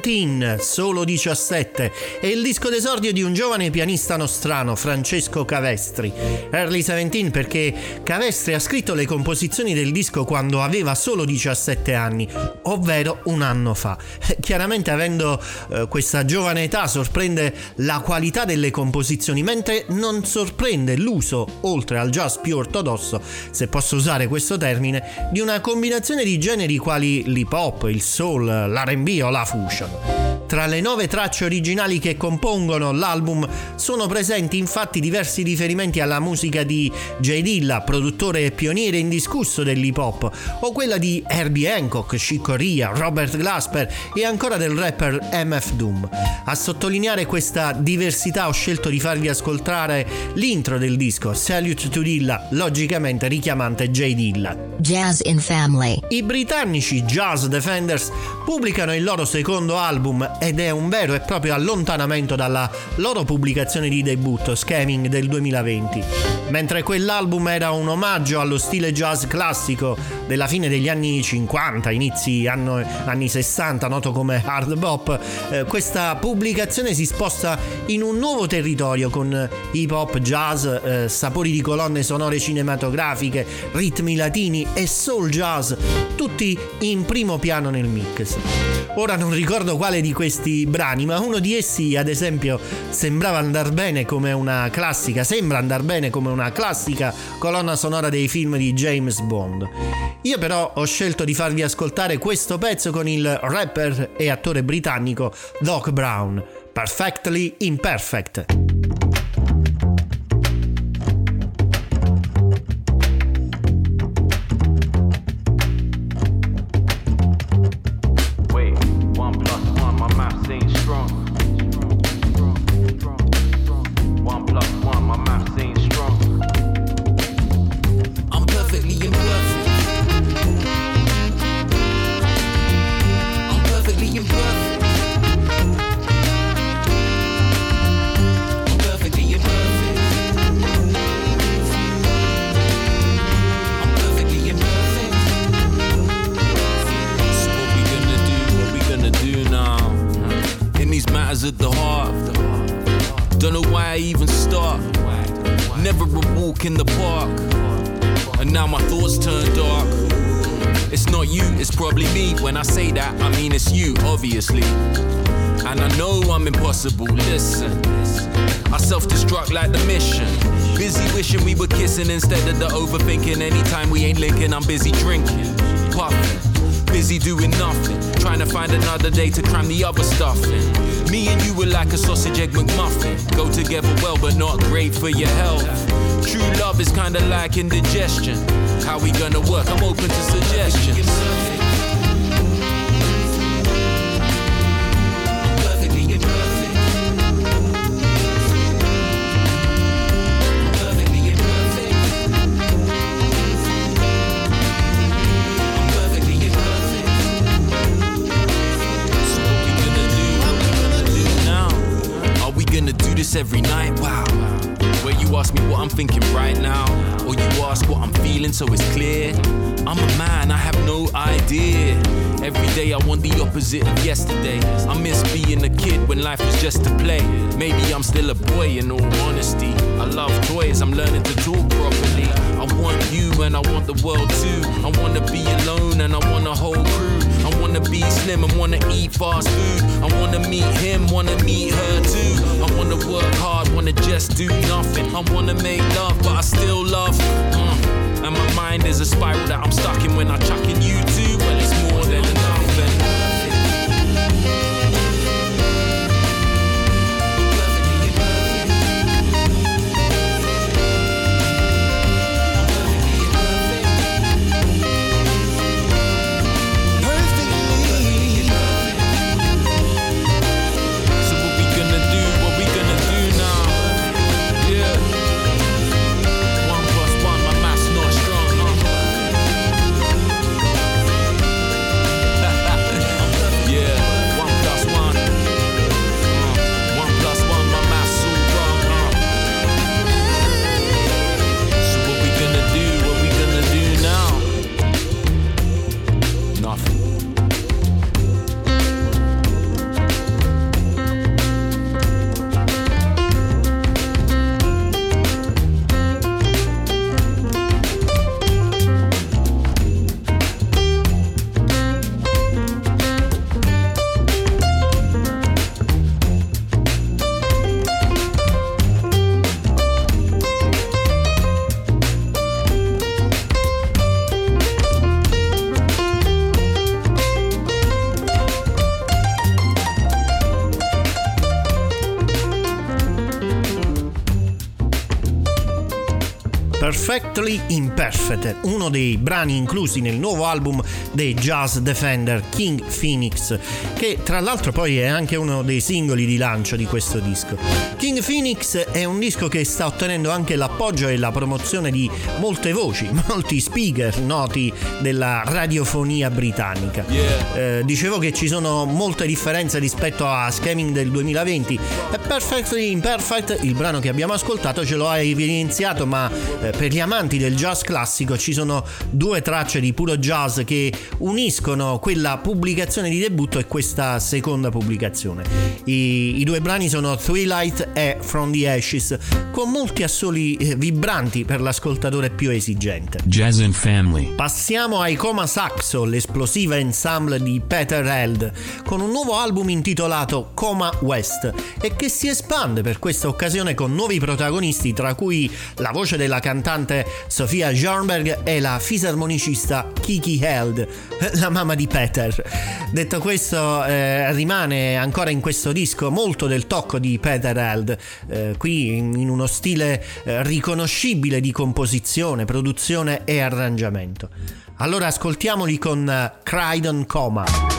17, solo 17, è il disco d'esordio di un giovane pianista nostrano, Francesco Cavestri. Early 17 perché Cavestri ha scritto le composizioni del disco quando aveva solo 17 anni, ovvero un anno fa. Chiaramente avendo eh, questa giovane età sorprende la qualità delle composizioni, mentre non sorprende l'uso, oltre al jazz più ortodosso, se posso usare questo termine, di una combinazione di generi quali l'hip hop, il soul, l'R&B o la fusion. Adam. Tra le nove tracce originali che compongono l'album sono presenti infatti diversi riferimenti alla musica di J. Dilla, produttore e pioniere indiscusso dell'hip hop, o quella di Herbie Hancock, Chick Corea, Robert Glasper e ancora del rapper MF Doom. A sottolineare questa diversità ho scelto di farvi ascoltare l'intro del disco Salute to Dilla, logicamente richiamante J. Dilla. Jazz in Family. I britannici Jazz Defenders pubblicano il loro secondo album ed è un vero e proprio allontanamento dalla loro pubblicazione di debutto Scamming del 2020. Mentre quell'album era un omaggio allo stile jazz classico della fine degli anni 50, inizi anno, anni 60, noto come hard bop, eh, questa pubblicazione si sposta in un nuovo territorio con hip hop, jazz, eh, sapori di colonne sonore cinematografiche, ritmi latini e soul jazz, tutti in primo piano nel mix. Ora non ricordo quale di questi brani, ma uno di essi, ad esempio, sembrava andar bene come una classica, sembra andar bene come una classica colonna sonora dei film di James Bond. Io però ho scelto di farvi ascoltare questo pezzo con il rapper e attore britannico Doc Brown, Perfectly Imperfect. Busy doing nothing, trying to find another day to cram the other stuff in. Me and you were like a sausage egg McMuffin. Go together well, but not great for your health. True love is kinda like indigestion. How we gonna work? I'm open to suggestions. This every night, wow. Where you ask me what I'm thinking right now, or you ask what I'm feeling so it's clear. I'm a man, I have no idea. Every day I want the opposite of yesterday. I miss being a kid when life was just to play. Maybe I'm still a boy in all honesty. I love toys, I'm learning to talk properly. I want you and I want the world too. I wanna be alone and I want a whole crew. I wanna be slim and wanna eat fast food. I wanna meet him, wanna meet her too. Wanna work hard, wanna just do nothing. I wanna make love, but I still love. Mm. And my mind is a spiral that I'm stuck in when I chuck in you too. Perfectly Imperfect, uno dei brani inclusi nel nuovo album dei Jazz Defender King Phoenix, che tra l'altro poi è anche uno dei singoli di lancio di questo disco. King Phoenix è un disco che sta ottenendo anche l'appoggio e la promozione di molte voci, molti speaker noti della radiofonia britannica. Eh, dicevo che ci sono molte differenze rispetto a Scamming del 2020 e Perfectly Imperfect, il brano che abbiamo ascoltato, ce lo ha evidenziato, ma eh, per gli amanti del jazz classico ci sono due tracce di puro jazz che uniscono quella pubblicazione di debutto e questa seconda pubblicazione. I, i due brani sono Twilight e From the Ashes, con molti assoli eh, vibranti per l'ascoltatore più esigente. Jazz and Family. Passiamo ai Coma Saxo, l'esplosiva ensemble di Peter Held, con un nuovo album intitolato Coma West e che si espande per questa occasione con nuovi protagonisti, tra cui la voce della cantante Sofia Jornberg e la fisarmonicista Kiki Held, la mamma di Peter. Detto questo, eh, rimane ancora in questo disco molto del tocco di Peter Held, eh, qui in, uno stile eh, riconoscibile di composizione, produzione e arrangiamento. Allora ascoltiamoli con uh, Crydon Coma.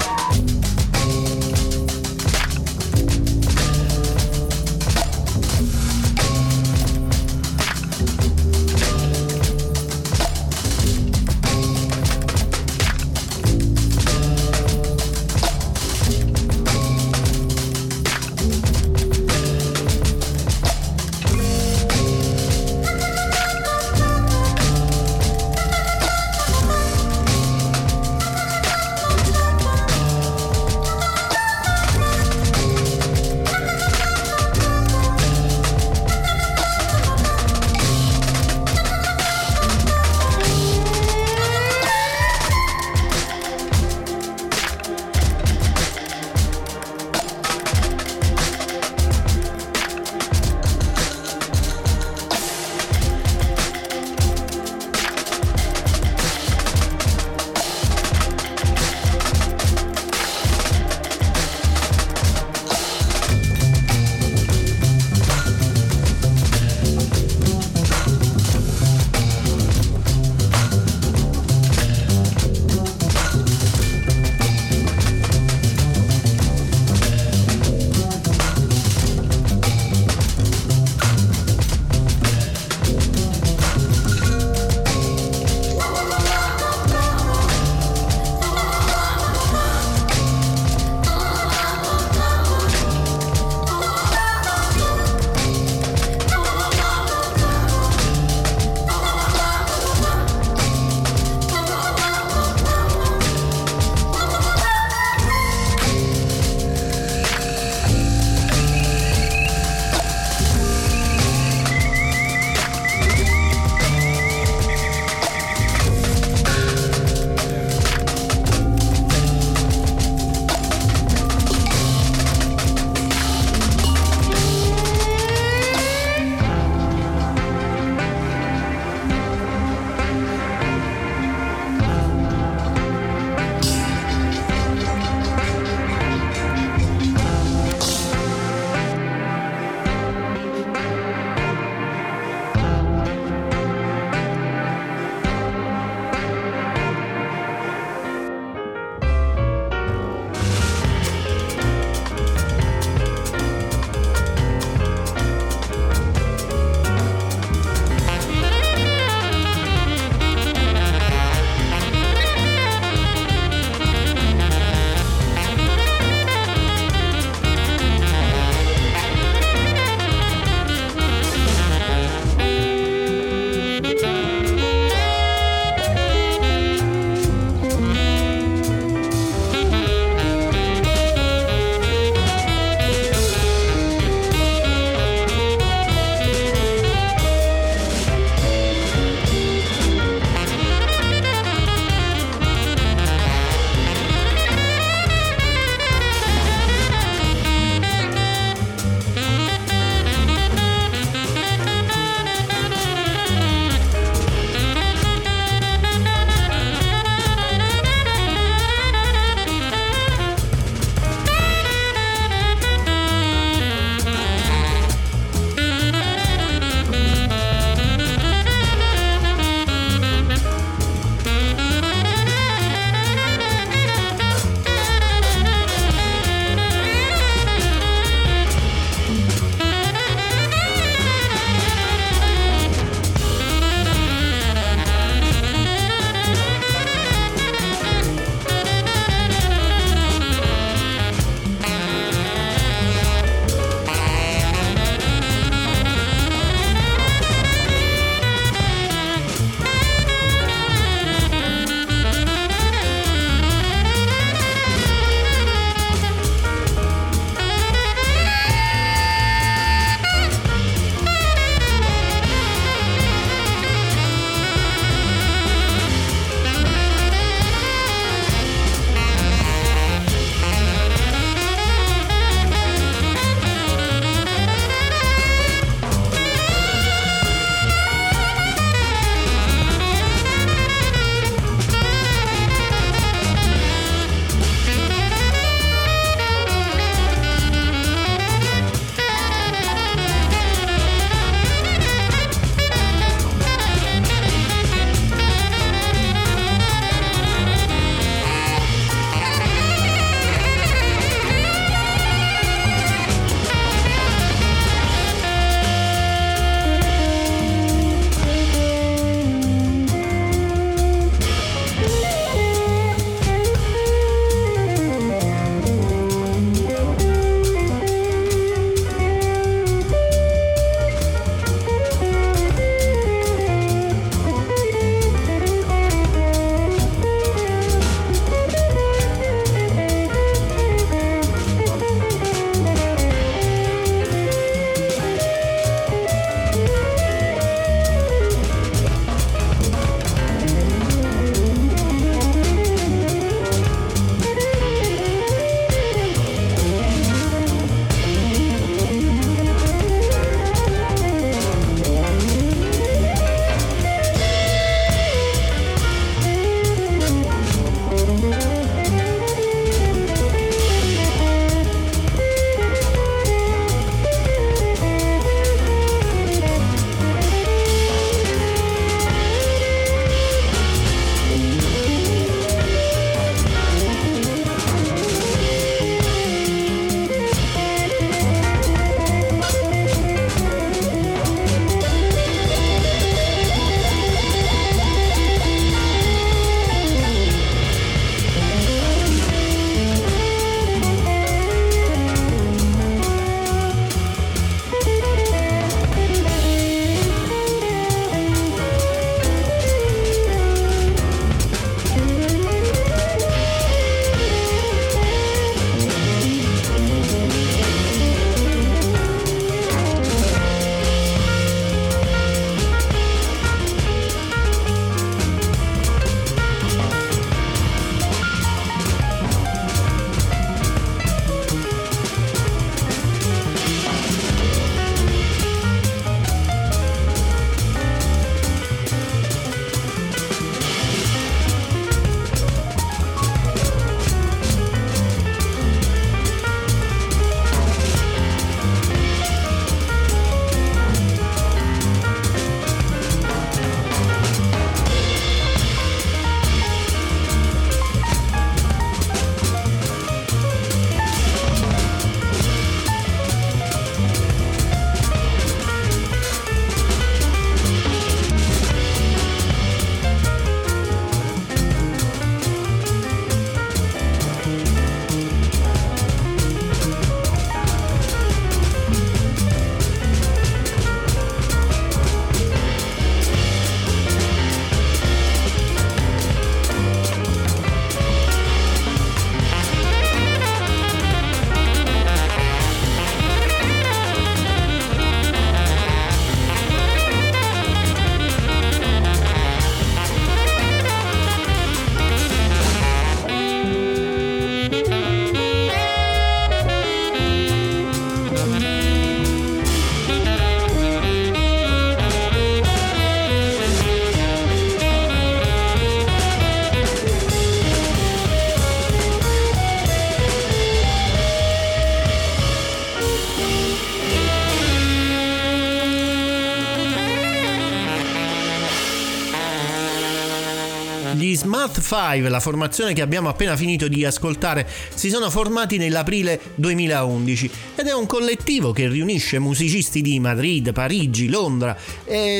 Smart 5, la formazione che abbiamo appena finito di ascoltare, si sono formati nell'aprile 2011 ed è un collettivo che riunisce musicisti di Madrid, Parigi, Londra,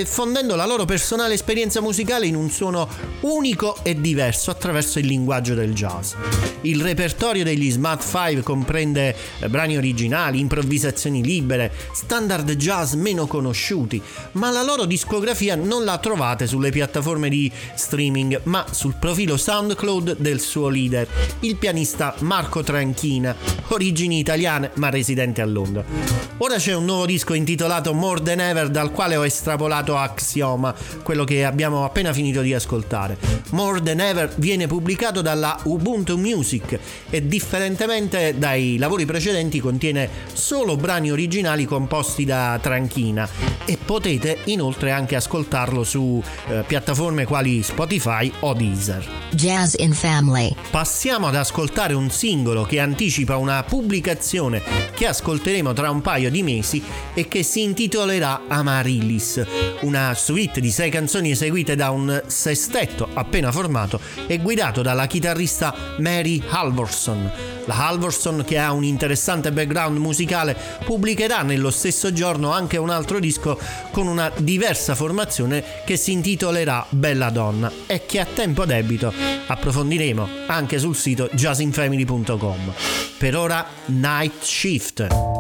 fondendo la loro personale esperienza musicale in un suono unico e diverso attraverso il linguaggio del jazz. Il repertorio degli Smart 5 comprende eh, brani originali, improvvisazioni libere, standard jazz meno conosciuti, ma la loro discografia non la trovate sulle piattaforme di streaming, ma sul profilo SoundCloud del suo leader, il pianista Marco Tranchina, origini italiane ma residente a Londra. Ora c'è un nuovo disco intitolato More Than Ever dal quale ho estrapolato Axioma, quello che abbiamo appena finito di ascoltare. More Than Ever viene pubblicato dalla Ubuntu Music e differentemente dai lavori precedenti contiene solo brani originali composti da Tranchina e potete inoltre anche ascoltarlo su eh, piattaforme quali Spotify o Deezer. Jazz in Family. Passiamo ad ascoltare un singolo che anticipa una pubblicazione che ascolteremo tra un paio di mesi e che si intitolerà Amaryllis, una suite di sei canzoni eseguite da un sestetto appena formato e guidato dalla chitarrista Mary Halvorson. La Halvorson, che ha un interessante background musicale, pubblicherà nello stesso giorno anche un altro disco con una diversa formazione che si intitolerà Bella Donna e che a tempo debito approfondiremo anche sul sito jazzinfamily.com. Per ora Night Shift.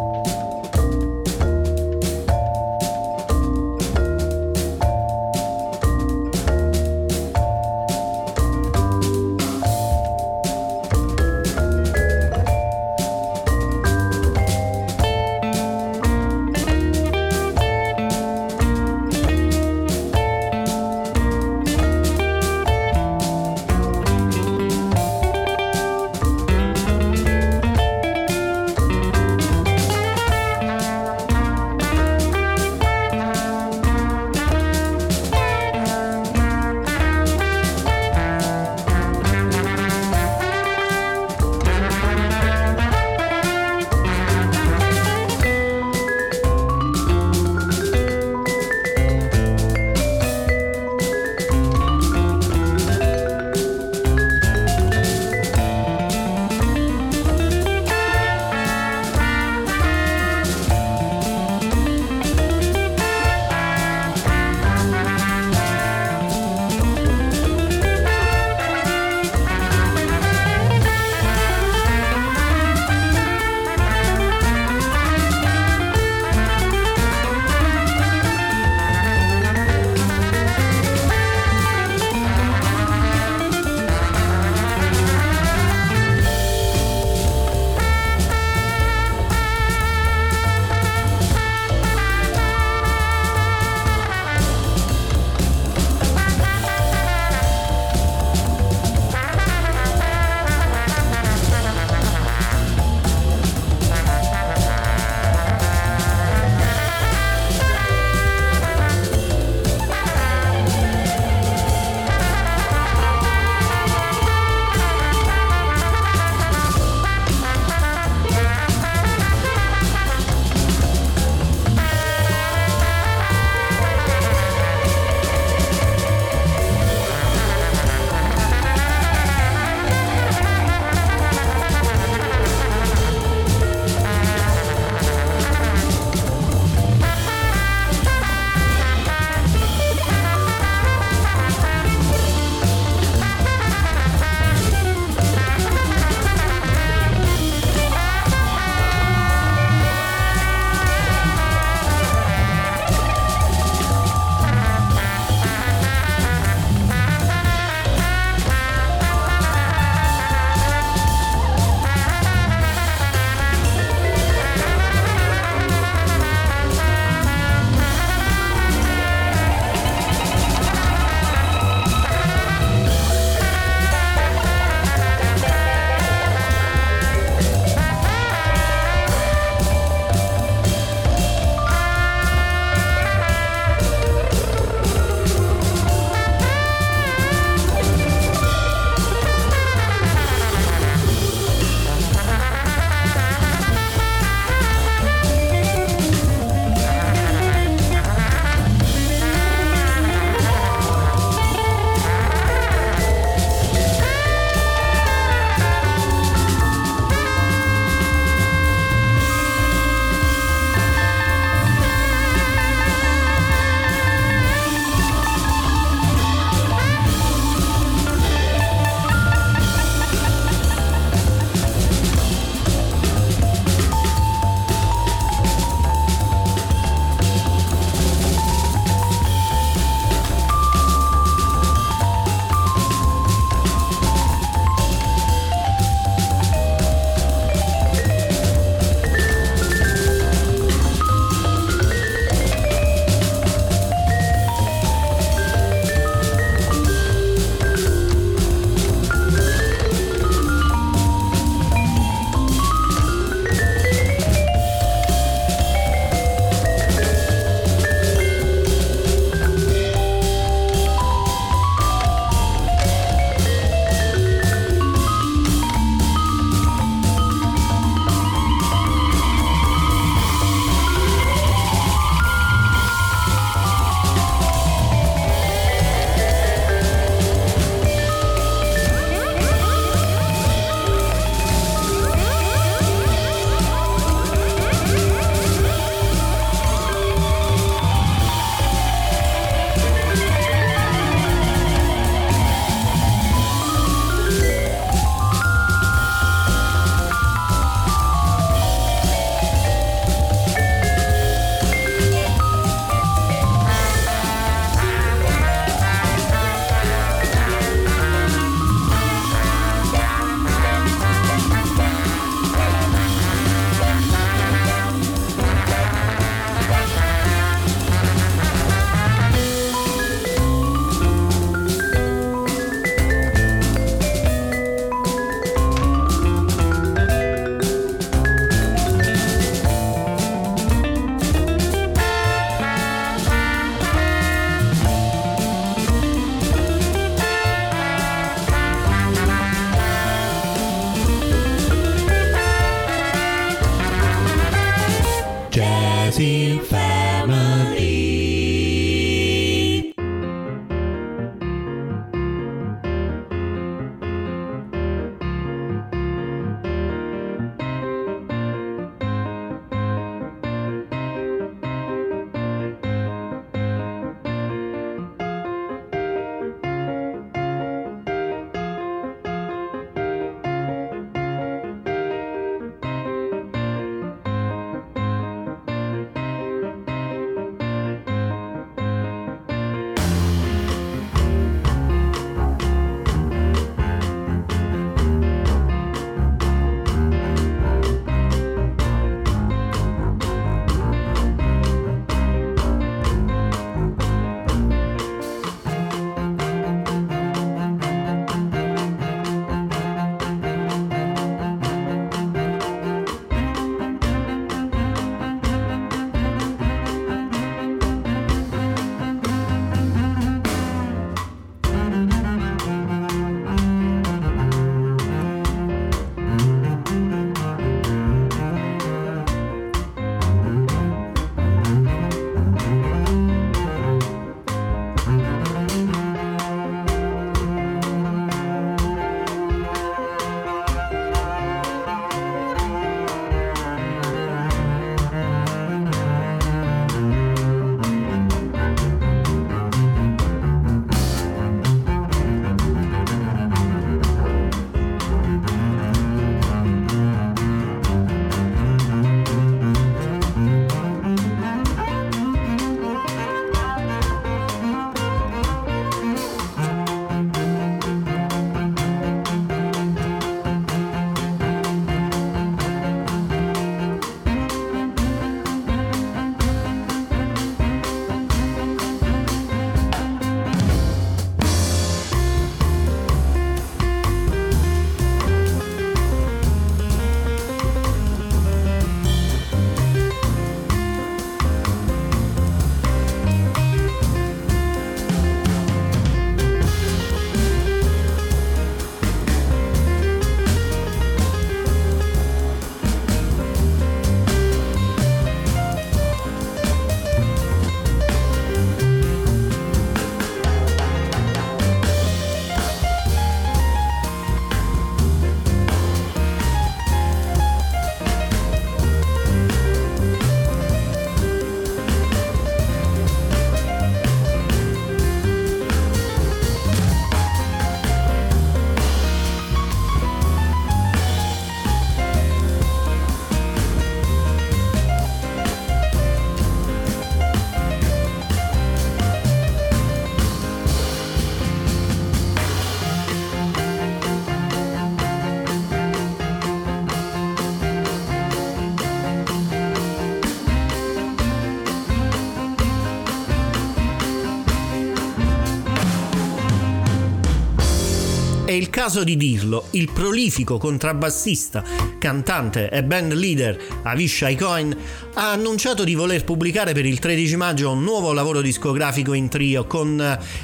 Caso di dirlo, il prolifico contrabbassista, cantante e band leader Avishai Cohen ha annunciato di voler pubblicare per il 13 maggio un nuovo lavoro discografico in trio con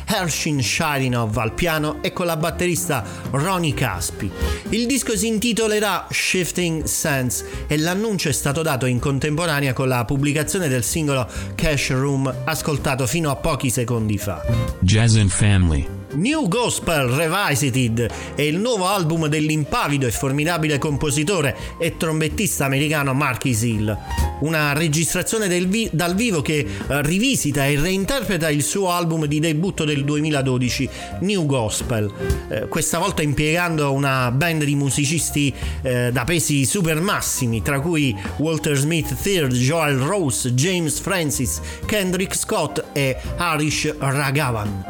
Hershin Sharinov al piano e con la batterista Ronnie Caspi. Il disco si intitolerà Shifting Sense e l'annuncio è stato dato in contemporanea con la pubblicazione del singolo Cash Room ascoltato fino a pochi secondi fa. Jazz and Family New Gospel Revisited è il nuovo album dell'impavido e formidabile compositore e trombettista americano Marquis Hill. Una registrazione vi- dal vivo che eh, rivisita e reinterpreta il suo album di debutto del 2012, New Gospel, eh, questa volta impiegando una band di musicisti eh, da pesi super massimi, tra cui Walter Smith III, Joel Rose, James Francis, Kendrick Scott e Harish Raghavan.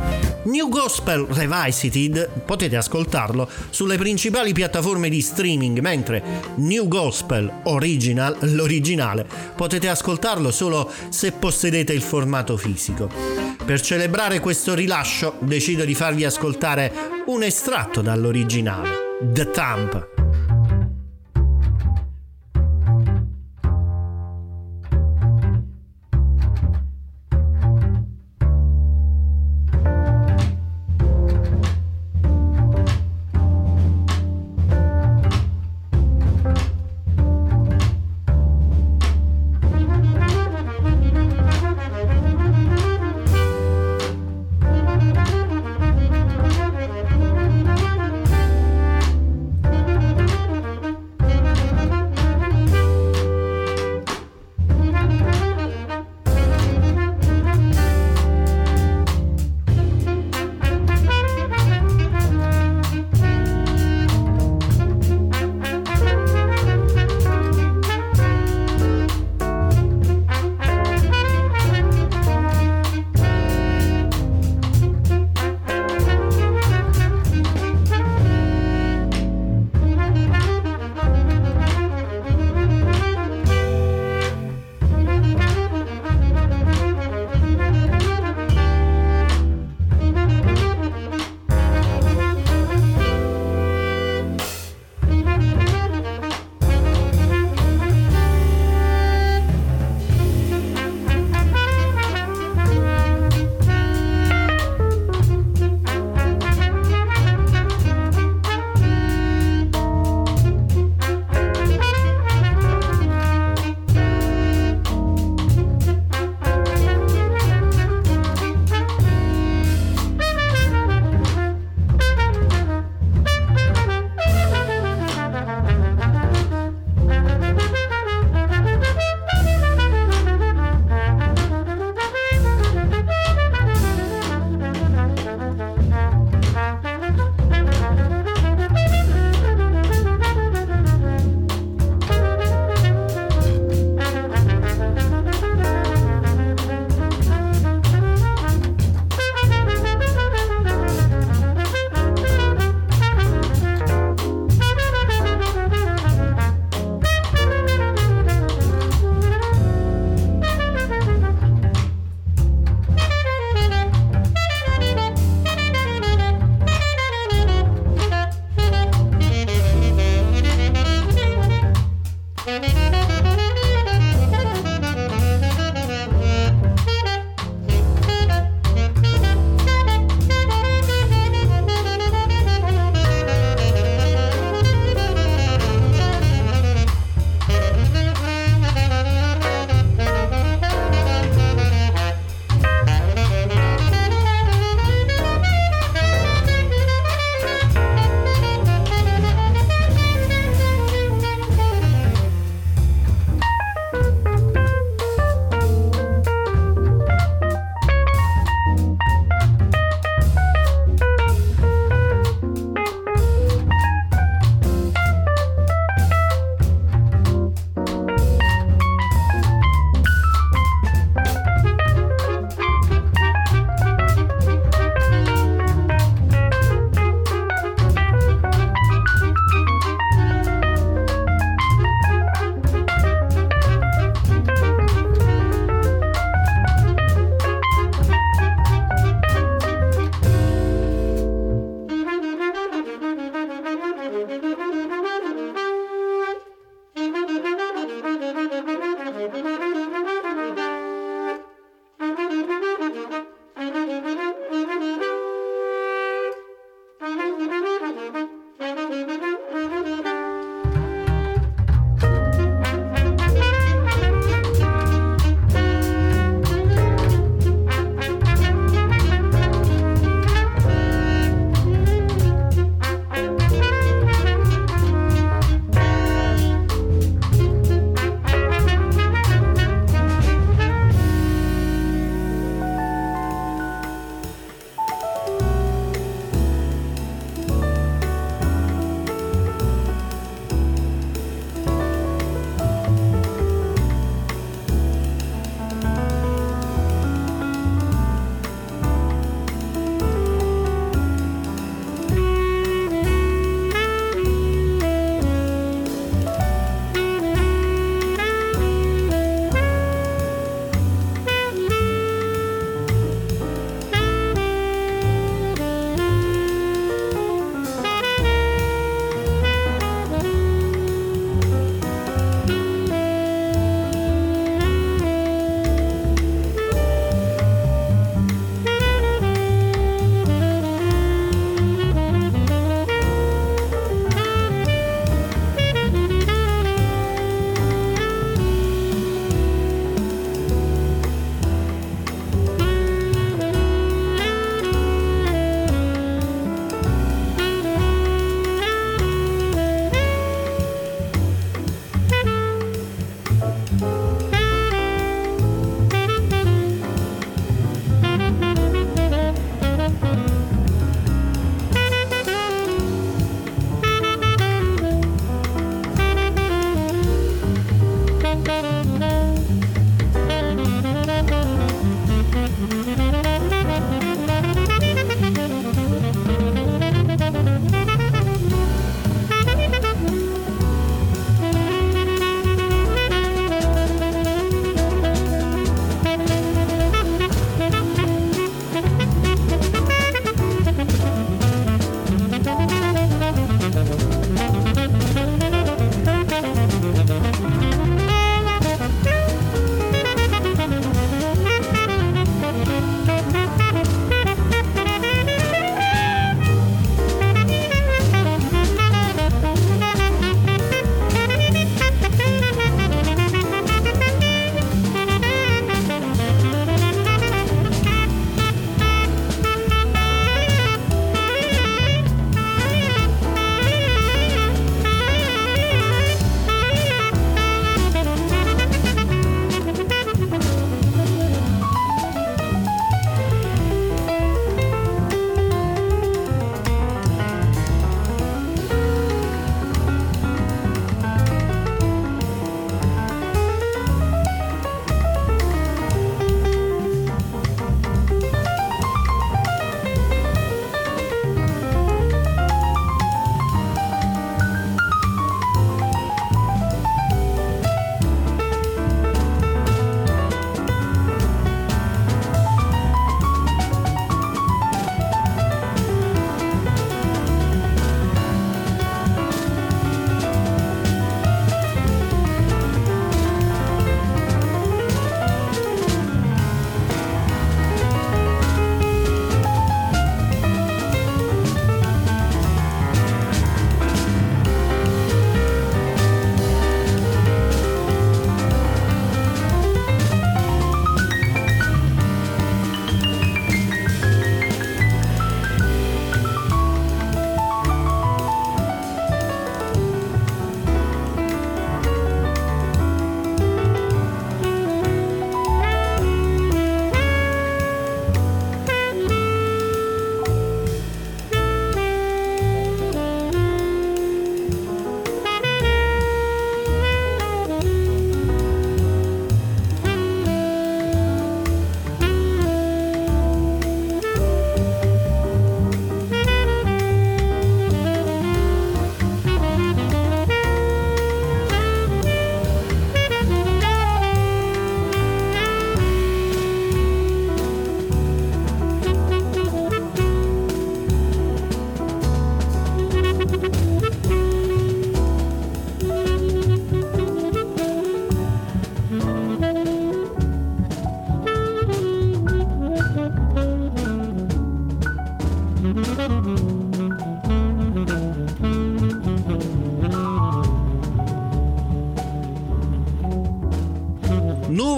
New Gospel Revisited potete ascoltarlo sulle principali piattaforme di streaming, mentre New Gospel Original, l'originale, potete ascoltarlo solo se possedete il formato fisico. Per celebrare questo rilascio decido di farvi ascoltare un estratto dall'originale, The Thump.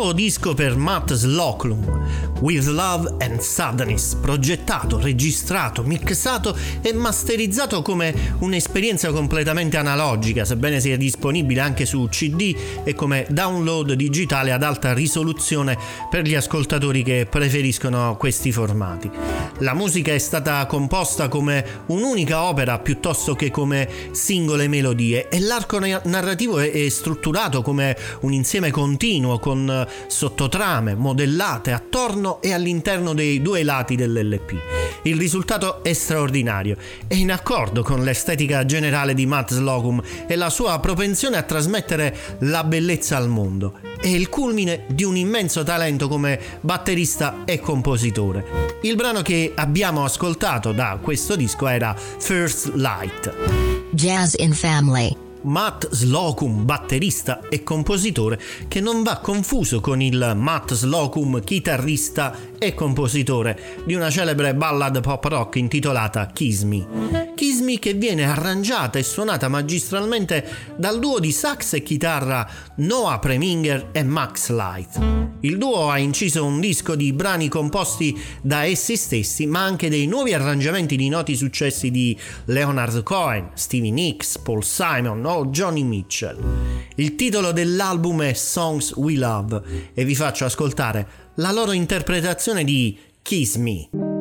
Nuovo disco per Matt Slocum, With Love and Sadness, progettato, registrato, mixato e masterizzato come un'esperienza completamente analogica, sebbene sia disponibile anche su CD e come download digitale ad alta risoluzione per gli ascoltatori che preferiscono questi formati. La musica è stata composta come un'unica opera piuttosto che come singole melodie e l'arco narrativo è strutturato come un insieme continuo con sottotrame modellate attorno all'interno e all'interno dei due lati dell'LP. Il risultato è straordinario, è in accordo con l'estetica generale di Matt Slocum e la sua propensione a trasmettere la bellezza al mondo. È il culmine di un immenso talento come batterista e compositore. Il brano che abbiamo ascoltato da questo disco era First Light. Jazz in Family Matt Slocum, batterista e compositore, che non va confuso con il Matt Slocum, chitarrista e compositore di una celebre ballad pop rock intitolata Kiss Me. Kiss Me che viene arrangiata e suonata magistralmente dal duo di sax e chitarra Noah Preminger e Max Light. Il duo ha inciso un disco di brani composti da essi stessi, ma anche dei nuovi arrangiamenti di noti successi di Leonard Cohen, Stevie Nicks, Paul Simon o Johnny Mitchell. Il titolo dell'album è Songs We Love e vi faccio ascoltare la loro interpretazione di Kiss Me.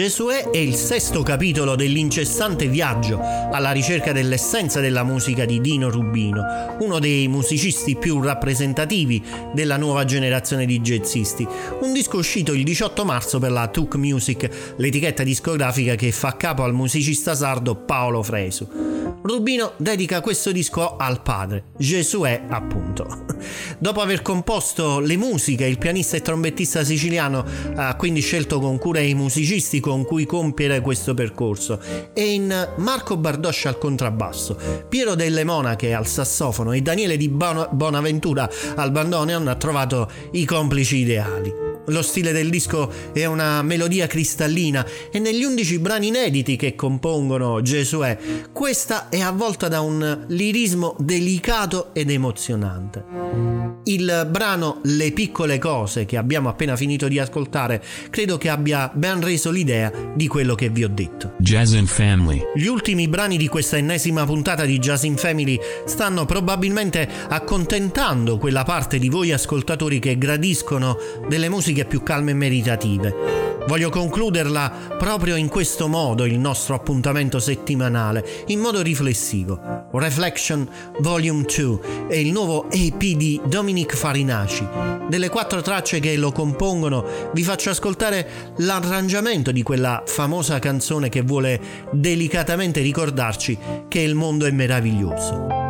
Gesuè è il sesto capitolo dell'incessante viaggio alla ricerca dell'essenza della musica di Dino Rubino, uno dei musicisti più rappresentativi della nuova generazione di jazzisti. Un disco uscito il 18 marzo per la Tuk Music, l'etichetta discografica che fa capo al musicista sardo Paolo Fresu. Rubino dedica questo disco al padre, Gesuè appunto. Dopo aver composto le musiche, il pianista e trombettista siciliano ha quindi scelto con cura i musicisti con cui compiere questo percorso e in Marco Bardoscia al contrabbasso, Piero Delle Monache al sassofono e Daniele di Bonaventura al bandoneon ha trovato i complici ideali. Lo stile del disco è una melodia cristallina e negli undici brani inediti che compongono Gesuè, questa è avvolta da un lirismo delicato ed emozionante. Il brano Le piccole cose che abbiamo appena finito di ascoltare credo che abbia ben reso l'idea di quello che vi ho detto. Jazz in Family. Gli ultimi brani di questa ennesima puntata di Jazz in Family stanno probabilmente accontentando quella parte di voi ascoltatori che gradiscono delle musiche più calme e meditative. Voglio concluderla proprio in questo modo il nostro appuntamento settimanale, in modo riflessivo. Reflection Volume 2 è il nuovo EP di Dominic Farinaci. Delle quattro tracce che lo compongono vi faccio ascoltare l'arrangiamento di quella famosa canzone che vuole delicatamente ricordarci che il mondo è meraviglioso.